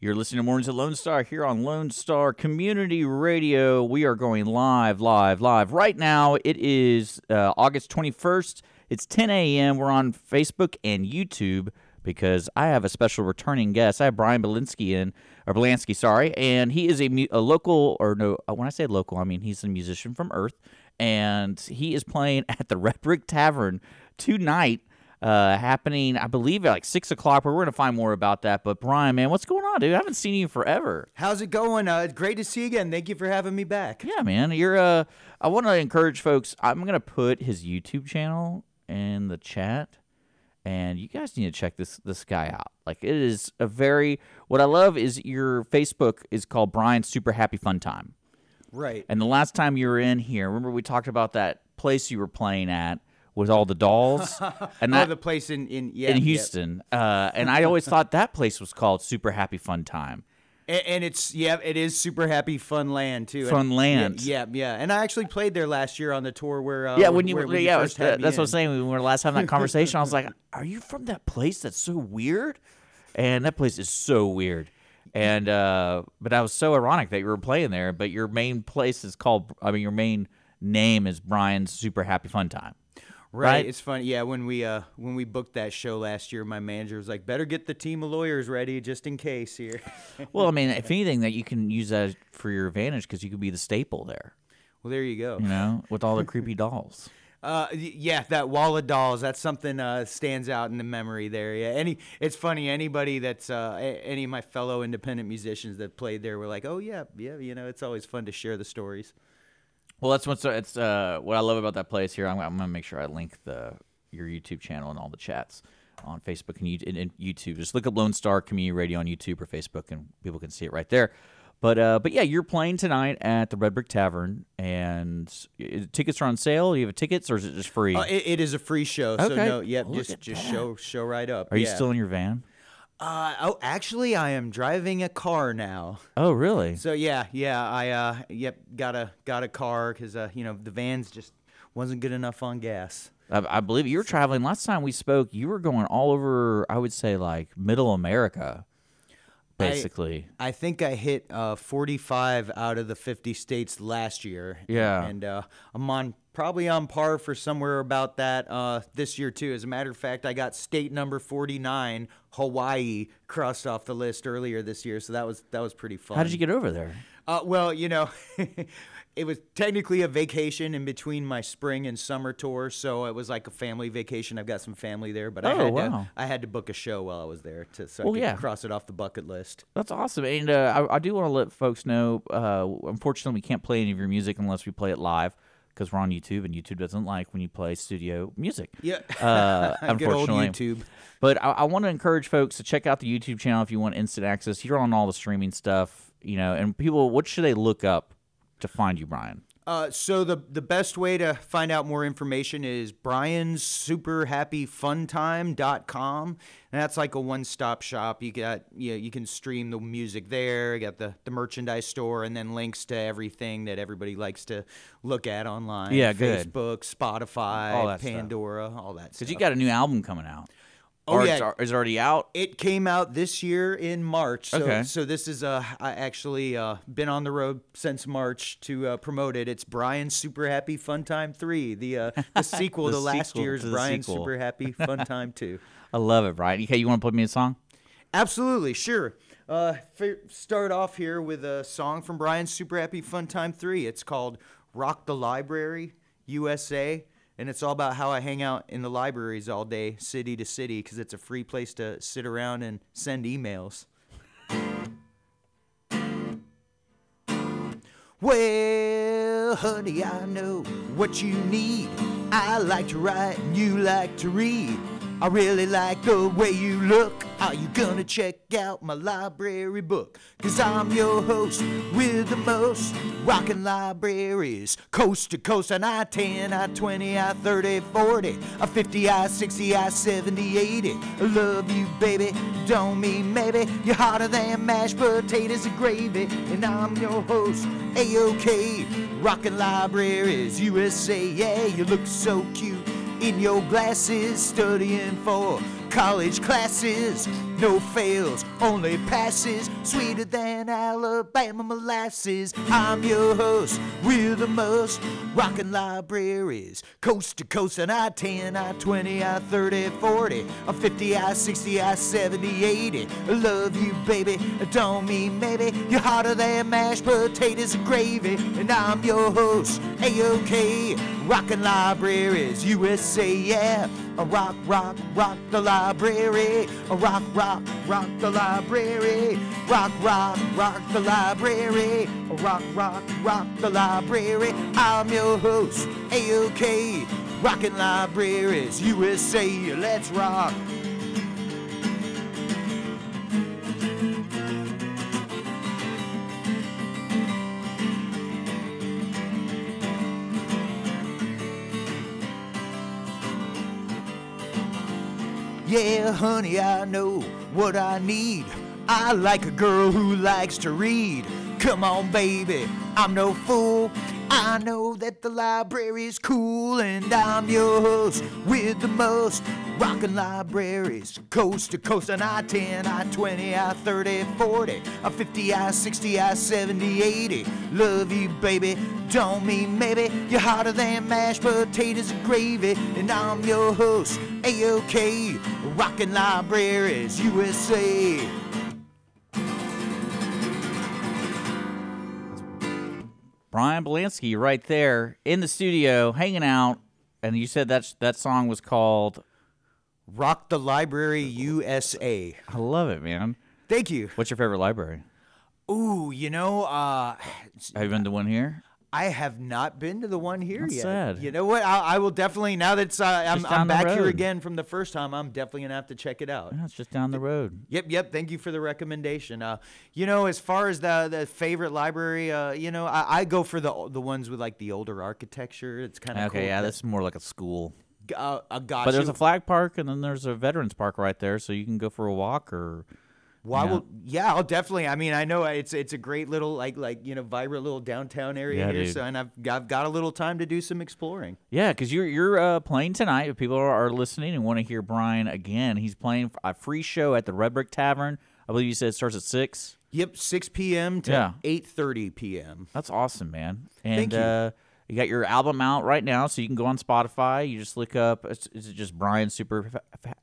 You're listening to Mornings at Lone Star here on Lone Star Community Radio. We are going live, live, live. Right now, it is uh, August 21st. It's 10 a.m. We're on Facebook and YouTube because I have a special returning guest. I have Bryan Belinsky in, or Bielanski, sorry, and he is a, mu- a local, or no, uh, when I say local, I mean he's a musician from Earth, and he is playing at the Red Brick Tavern tonight uh, happening, I believe, at like six o'clock. We're gonna find more about that. But Bryan, man, what's going on, dude? I haven't seen you forever. How's it going? Uh, great to see you again. Thank you for having me back. Yeah, man. You're. Uh, I want to encourage folks. I'm gonna put his YouTube channel in the chat, and you guys need to check this this guy out. Like, it is a very. What I love is your Facebook is called Bryan Super Happy Fun Time. Right. And the last time you were in here, remember we talked about that place you were playing at with all the dolls, and oh, that the place in in yeah, in yeah. Houston. Uh, and I always thought that place was called Super Happy Fun Time. And, and it's yeah, it is super happy fun land too. Fun And- land. Yeah, yeah, and I actually played there last year on the tour where uh, yeah, when you where, yeah, first that's had me what I was in. saying. When we were last having that conversation, I was like, "Are you from that place that's so weird?" And that place is so weird. And uh, but that was so ironic that you were playing there. But your main place is called. I mean, your main name is Bryan's Super Happy Fun Time. Right. right? It's funny. Yeah, when we uh when we booked that show last year, my manager was like, "Better get the team of lawyers ready just in case here." Well, I mean, if anything, that you can use that for your advantage because you could be the staple there. well, there you go. You know, with all the creepy dolls. Uh, yeah, that wall of dolls. That's something uh, stands out in the memory there. Yeah, any. It's funny. Anybody that's uh, a- any of my fellow independent musicians that played there were like, "Oh yeah, yeah." You know, it's always fun to share the stories. Well, that's what's it's uh, what I love about that place here. I'm, I'm gonna make sure I link the your YouTube channel and all the chats on Facebook and, You- and, and YouTube. Just look up Lone Star Community Radio on YouTube or Facebook, and people can see it right there. But uh, but yeah, you're playing tonight at the Red Brick Tavern, and tickets are on sale. Do you have tickets, or is it just free? Uh, it, it is a free show, so no, yep, look just just that. show show right up. are you still in your van? Uh, oh, actually, I am driving a car now. Oh, really? So yeah, yeah, I uh, yep, got a got a car because uh, you know, the van's just wasn't good enough on gas. I, I believe you were traveling. Last time we spoke, you were going all over. I would say like Middle America, basically. I think I hit uh, 45 out of the 50 states last year. Yeah. And uh, I'm on probably on par for somewhere about that uh, this year too. As a matter of fact, I got state number 49, Hawaii, crossed off the list earlier this year. So that was that was pretty fun. How did you get over there? Uh, well, you know, it was technically a vacation in between my spring and summer tour, so it was like a family vacation. I've got some family there, but I Oh, had wow. to I had to book a show while I was there to so Well, I could yeah. cross it off the bucket list. That's awesome, and uh, I, I do want to let folks know. Uh, unfortunately, we can't play any of your music unless we play it live because we're on YouTube, and YouTube doesn't like when you play studio music. Yeah, Uh, unfortunately, YouTube. But I, I want to encourage folks to check out the YouTube channel if you want instant access. You're on all the streaming stuff, you know. And people, what should they look up to find you, Bryan? Uh, so the the best way to find out more information is Bryan's Super Happy Fun Time.com. And that's like a one stop shop. You got you, know, you can stream the music there, you got the, the merchandise store and then links to everything that everybody likes to look at online. Yeah, good. Facebook, Spotify, All that stuff. Pandora, all that stuff. Because you got a new album coming out. Oh, or yeah. it's, is it already out? It came out this year in March. So, Okay. so this is uh I actually uh been on the road since March to uh, promote it. It's Bryan's Super Happy Fun Time 3, the uh the sequel The to last sequel year's to Bryan's sequel. Super Happy Fun Time 2. I love it, Bryan. Okay, you want to put me a song? Absolutely, sure. Uh f- start off here with a song from Bryan's Super Happy Fun Time 3. It's called Rock the Library USA. And it's all about how I hang out in the libraries all day, city to city, because it's a free place to sit around and send emails. Well, honey, I know what you need. I like to write and you like to read. I really like the way you look. Are you gonna check out my library book? Cause I'm your host with the most rockin' libraries. Coast to coast on I 10, I 20, I 30, 40, I 50, I 60, I 70, 80. I love you, baby. Don't mean maybe. You're hotter than mashed potatoes and gravy. And I'm your host, A-OK. Rockin' libraries, USA. Yeah, you look so cute in your glasses, studying for college classes. No fails, only passes, sweeter than Alabama molasses. I'm your host we're the most rockin' libraries, coast to coast, and I 10, I 20, I 30, 40, I 50, I 60, I 70, 80. I love you, baby. I don't mean maybe. You're hotter than mashed potatoes and gravy, and I'm your host, A-OK. Rockin' libraries, USA, yeah. Rock, rock, rock the library. A rock, rock, rock rock the library. Rock, rock, rock the library. Rock, rock, rock the library. I'm your host, A-OK. Rockin' libraries, USA, let's rock. Yeah, honey, I know what I need. I like a girl who likes to read. Come on, baby, I'm no fool. I know that the library's cool, and I'm your host with the most rockin' libraries, coast to coast. And I 10, I 20, I 30, 40, I 50, I 60, I 70, 80. Love you, baby. Don't mean maybe you're hotter than mashed potatoes and gravy, and I'm your host, A-OK, rockin' libraries, USA. Bryan Bielanski right there in the studio hanging out. And you said that that song was called. Rock the Library USA. I love it, man. Thank you. What's your favorite library? Ooh, you know, uh, Have you been to one here? I have not been to the one here That's yet. sad. You know what? I, I will definitely now that uh, I'm, I'm back here again from the first time. I'm definitely gonna have to check it out. Yeah, it's just down the road. Yep, yep. Thank you for the recommendation. Uh, you know, as far as the the favorite library, uh, you know, I, I go for the the ones with like the older architecture. It's kind of Okay, cool. yeah, that's more like a school. uh, I got But you. there's a flag park and then there's a veterans park right there, so you can go for a walk or. Well, I Yeah. will, yeah, I'll definitely. I mean, I know it's it's a great little like like you know vibrant little downtown area Yeah, here. dude. So, and I've got, I've got a little time to do some exploring. Yeah, because you're you're uh, playing tonight. If people are, are listening and want to hear Brian again, he's playing a free show at the Red Brick Tavern. I believe you said it starts at six. Yep, 6 p.m. to Yeah. 8:30 p.m. That's awesome, man. And Thank you. Uh, you got your album out right now, so you can go on Spotify. You just look up. Is, it just Bryan Super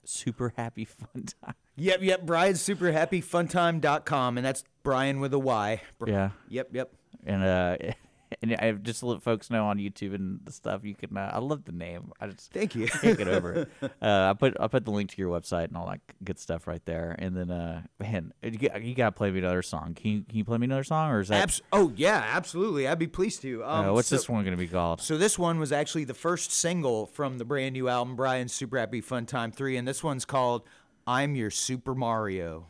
Super Happy Fun Time? Yep, yep. Bryan's super happy funtime.com, and that's Bryan with a Y. Yeah. Yep, yep. And uh, and I just to let folks know on YouTube and the stuff. You can. Uh, I love the name. I just Thank you. can't get over it. Uh, I put I put the link to your website and all that good stuff right there. And then uh, man, you, got- you gotta play me another song. Can you can you play me another song or is that? Abs- oh yeah, absolutely. I'd be pleased to. Um, uh, what's so- this one gonna be called? So this one was actually the first single from the brand new album, Bryan's Super Happy Fun Time 3, and this one's called I'm Your Super Mario.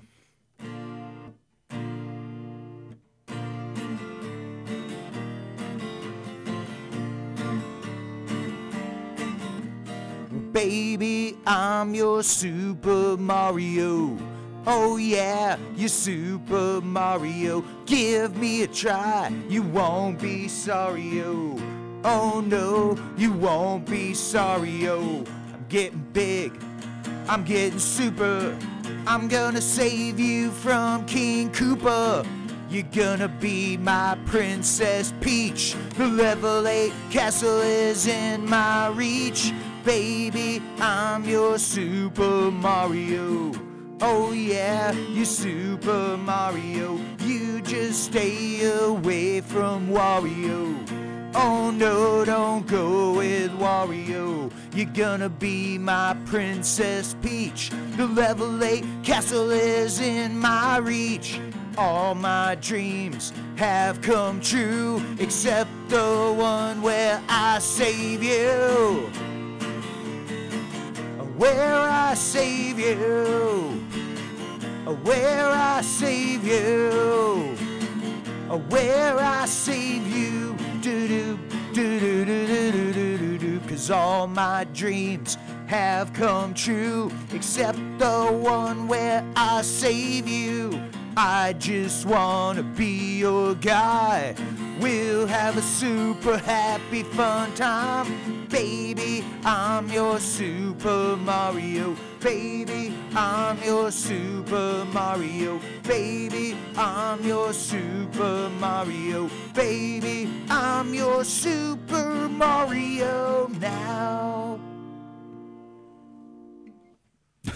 Baby, I'm your Super Mario. Oh yeah, you Super Mario. Give me a try, you won't be sorry. Oh, oh no, you won't be sorry. Oh, I'm getting big, I'm getting super. I'm gonna save you from King Koopa. You're gonna be my Princess Peach. The level 8 castle is in my reach. Baby, I'm your Super Mario. Oh yeah, you Super Mario. You just stay away from Wario. Oh no, don't go with Wario. You're gonna be my Princess Peach. The level 8 castle is in my reach. All my dreams have come true, except the one where I save you. Where I save you, where I save you, where I save you, do do do do do do do do do cause all my dreams have come true, except the one where I save you. I just wanna be your guy. We'll have a super happy fun time. Baby, I'm your Super Mario. Baby, I'm your Super Mario. Baby, I'm your Super Mario. Baby, I'm your Super Mario now.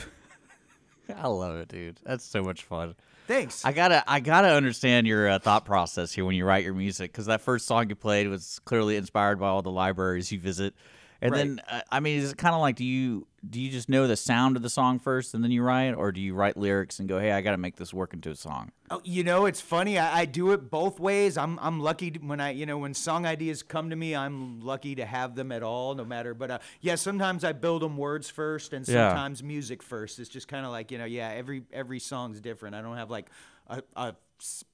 I love it, dude. That's so much fun. Thanks. I gotta, I gotta understand your uh, thought process here when you write your music, because that first song you played was clearly inspired by all the libraries you visit. And Right. then, uh, I mean, is it kind of like do you do you just know the sound of the song first and then you write, or do you write lyrics and go, hey, I got to make this work into a song? Oh, you know, it's funny. I, I do it both ways. I'm I'm lucky when I you know when song ideas come to me. I'm lucky to have them at all, no matter. But uh, yeah, sometimes I build them words first, and Yeah. sometimes music first. It's just kind of like you know, yeah. Every every song's different. I don't have like a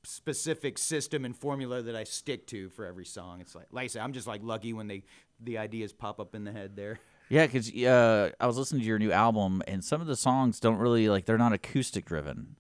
specific system and formula that I stick to for every song. It's like like I said, I'm just like lucky when they the ideas pop up in the head there. Yeah, because uh, I was listening to your new album, and some of the songs don't really like they're not acoustic driven.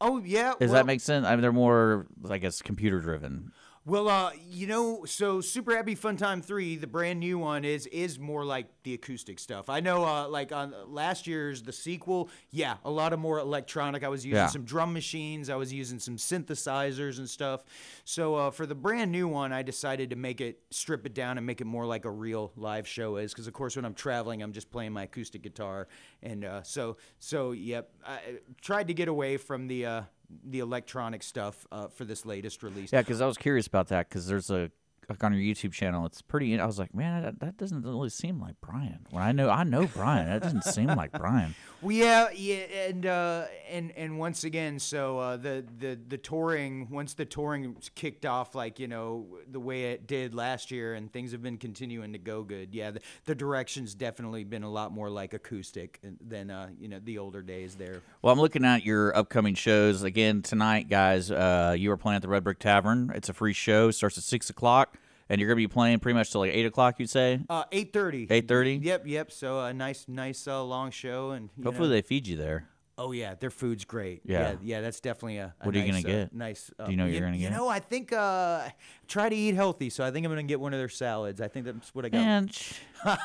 Oh yeah. Does well- that make sense? I mean, they're more, I guess, computer driven. Well, uh, you know, so Super Happy Fun Time Three, the brand new one, is is more like the acoustic stuff. I know, uh, like on last year's the sequel, yeah, a lot of more electronic. I was using Yeah. some drum machines, I was using some synthesizers and stuff. So uh, for the brand new one, I decided to make it strip it down and make it more like a real live show is, because of course when I'm traveling, I'm just playing my acoustic guitar, and uh, so so yep, I tried to get away from the. The electronic stuff uh, for this latest release. Yeah, because I was curious about that because there's a like on your YouTube channel, it's pretty. I was like, man, that, that doesn't really seem like Bryan. When I know, I know Bryan. That doesn't seem like Bryan. Well, yeah, yeah, and uh, and and once again, so uh, the the the touring once the touring kicked off, like you know the way it did last year, and things have been continuing to go good. Yeah, the, the direction's definitely been a lot more like acoustic than uh, you know the older days there. Well, I'm looking at your upcoming shows again tonight, guys. Uh, you are playing at the Red Brick Tavern. It's a free show. Starts at six o'clock, and you're gonna be playing pretty much till like eight o'clock. You'd say Uh, eight thirty. eight thirty. Yep, yep. So a nice, nice uh, long show, and Hopefully know- they feed you there. Oh yeah, their food's great. Yeah. yeah, yeah, that's definitely a. a What are you nice, gonna uh, get? Nice. Uh, Do you know what you're gonna get? You know, I think uh, try to eat healthy, so I think I'm gonna get one of their salads. I think that's what I got. Man, all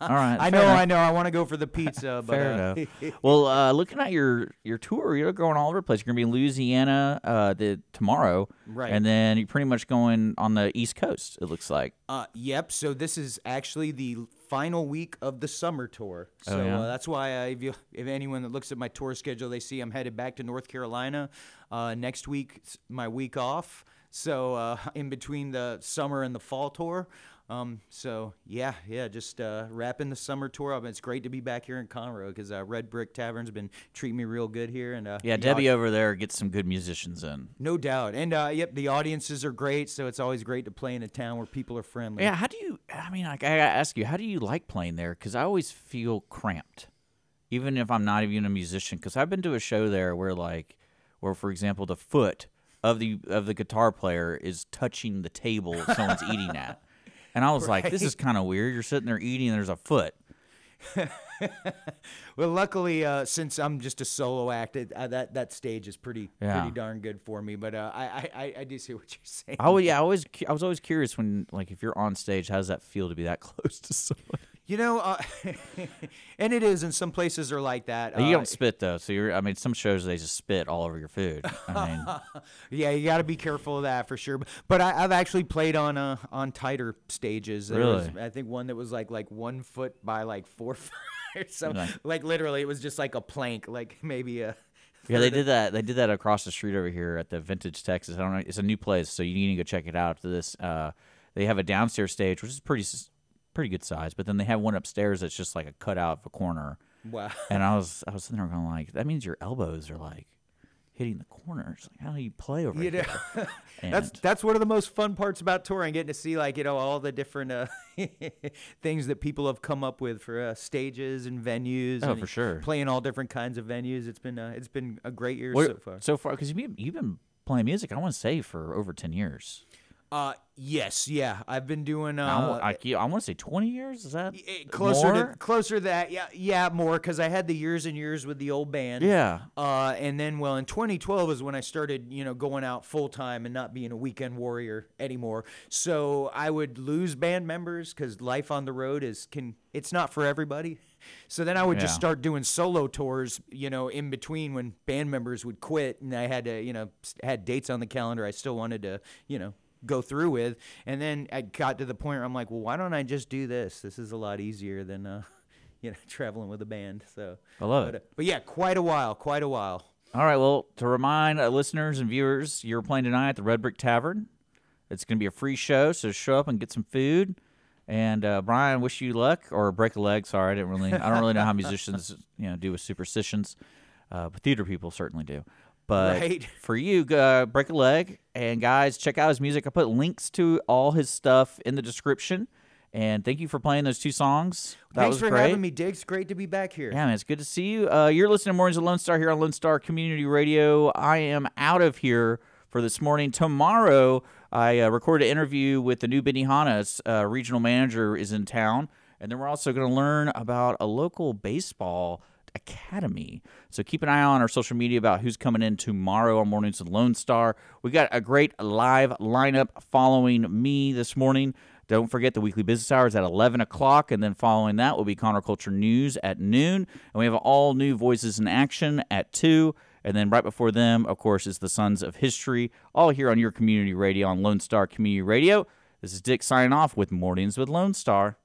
right. I know, enough. I know. I want to go for the pizza, but Fair uh, enough. well, uh, looking at your your tour, you're going all over the place. You're gonna be in Louisiana uh, the tomorrow, Right. And then you're pretty much going on the East Coast. It looks like. Uh, yep. So this is actually the final week of the summer tour. So Oh, yeah? uh, that's why uh, if you, if anyone that looks at my tour schedule, they see I'm headed back to North Carolina uh, next week. My week off. So uh, in between the summer and the fall tour. Um, so yeah, yeah, just uh, wrapping the summer tour up. It's great to be back here in Conroe because uh, Red Brick Tavern's been treating me real good here. And uh, Yeah, Debbie over there gets some good musicians in. no doubt. And uh, yep, the audiences are great. So it's always great to play in a town where people are friendly. Yeah, how do you? I mean, like, I gotta ask you, how do you like playing there? Because I always feel cramped, even if I'm not even a musician. Because I've been to a show there where, like, where for example, the foot of the of the guitar player is touching the table someone's eating at, and I was like, this is kind of weird. You're sitting there eating, and there's a foot. Well, luckily, uh, since I'm just a solo act, it, uh, that that stage is pretty Yeah. pretty darn good for me. But uh, I, I I- do see what you're saying. Would, yeah, I always, I was always curious when, like, if you're on stage, how does that feel to be that close to someone? You know, uh, and it is, and some places are like that. you Uh, don't spit though, so you're. I mean, some shows they just spit all over your food. I mean, yeah, you got to be careful of that for sure. But, but I, I've actually played on uh, on tighter stages. There was, Really? I think one that was like like one foot by like four foot or something. Like- Like literally, it was just like a plank, like maybe a. Yeah, they did that. They did that across the street over here at the Vintage Texas. I don't know. It's a new place, so you need to go check it out. After this, uh, they have a downstairs stage, which is pretty, pretty good size. But then they have one upstairs that's just like a cutout of a corner. Wow. And I was, I was sitting there going like, that means your elbows are like hitting the corners. Like, how do you play over You here? that's that's one of the most fun parts about touring, getting to see like you know all the different uh, things that people have come up with for uh, stages and venues. Oh, and for sure. Playing all different kinds of venues. It's been uh, it's been a great year so far. So far, because you've, you've been playing music, I want to say for over ten years. Uh, yes, yeah, I've been doing uh, I, I, I want to say twenty years. Is that eh, closer more? to closer to that. Yeah, yeah, more because I had the years and years with the old band. Yeah. Uh, and then, well, in 2012 is when I started, you know, going out full time and not being a weekend warrior anymore. So I would lose band members because life on the road is can it's not for everybody. So then I would just start doing solo tours, you know, in between when band members would quit, and I had to, you know, had dates on the calendar I still wanted to, you know, go through with. And then I got to the point where I'm like, well, why don't I just do this? This is a lot easier than, uh, you know, traveling with a band. So I love but, it. uh, but yeah, quite a while, quite a while. All right. Well, to remind uh, listeners and viewers, you're playing tonight at the Red Brick Tavern. It's going to be a free show, so show up and get some food. And uh, Bryan, wish you luck or break a leg. Sorry, I didn't really. I don't really know how musicians, you know, do with superstitions, uh, but theater people certainly do. But Right. for you, uh, break a leg. And guys, check out his music. I put links to all his stuff in the description. And thank you for playing those two songs. That Thanks was for great. having me, Diggs. Great to be back here. Yeah, man, it's good to see you. Uh, you're listening to Mornings of Lone Star here on Lone Star Community Radio. I am out of here for this morning. Tomorrow, I uh, recorded an interview with the new Benihana's uh, regional manager is in town, and then we're also going to learn about a local baseball academy. So keep an eye on our social media about who's coming in tomorrow on Mornings of Lone Star. We got a great live lineup following me this morning. Don't forget the weekly business hours at 11 o'clock, and then following that will be counterculture news at noon. And we have all new voices in action at 2. And then right before them, of course, is the Sons of History, all here on your community radio on Lone Star Community Radio. This is Dick signing off with Mornings with Lone Star.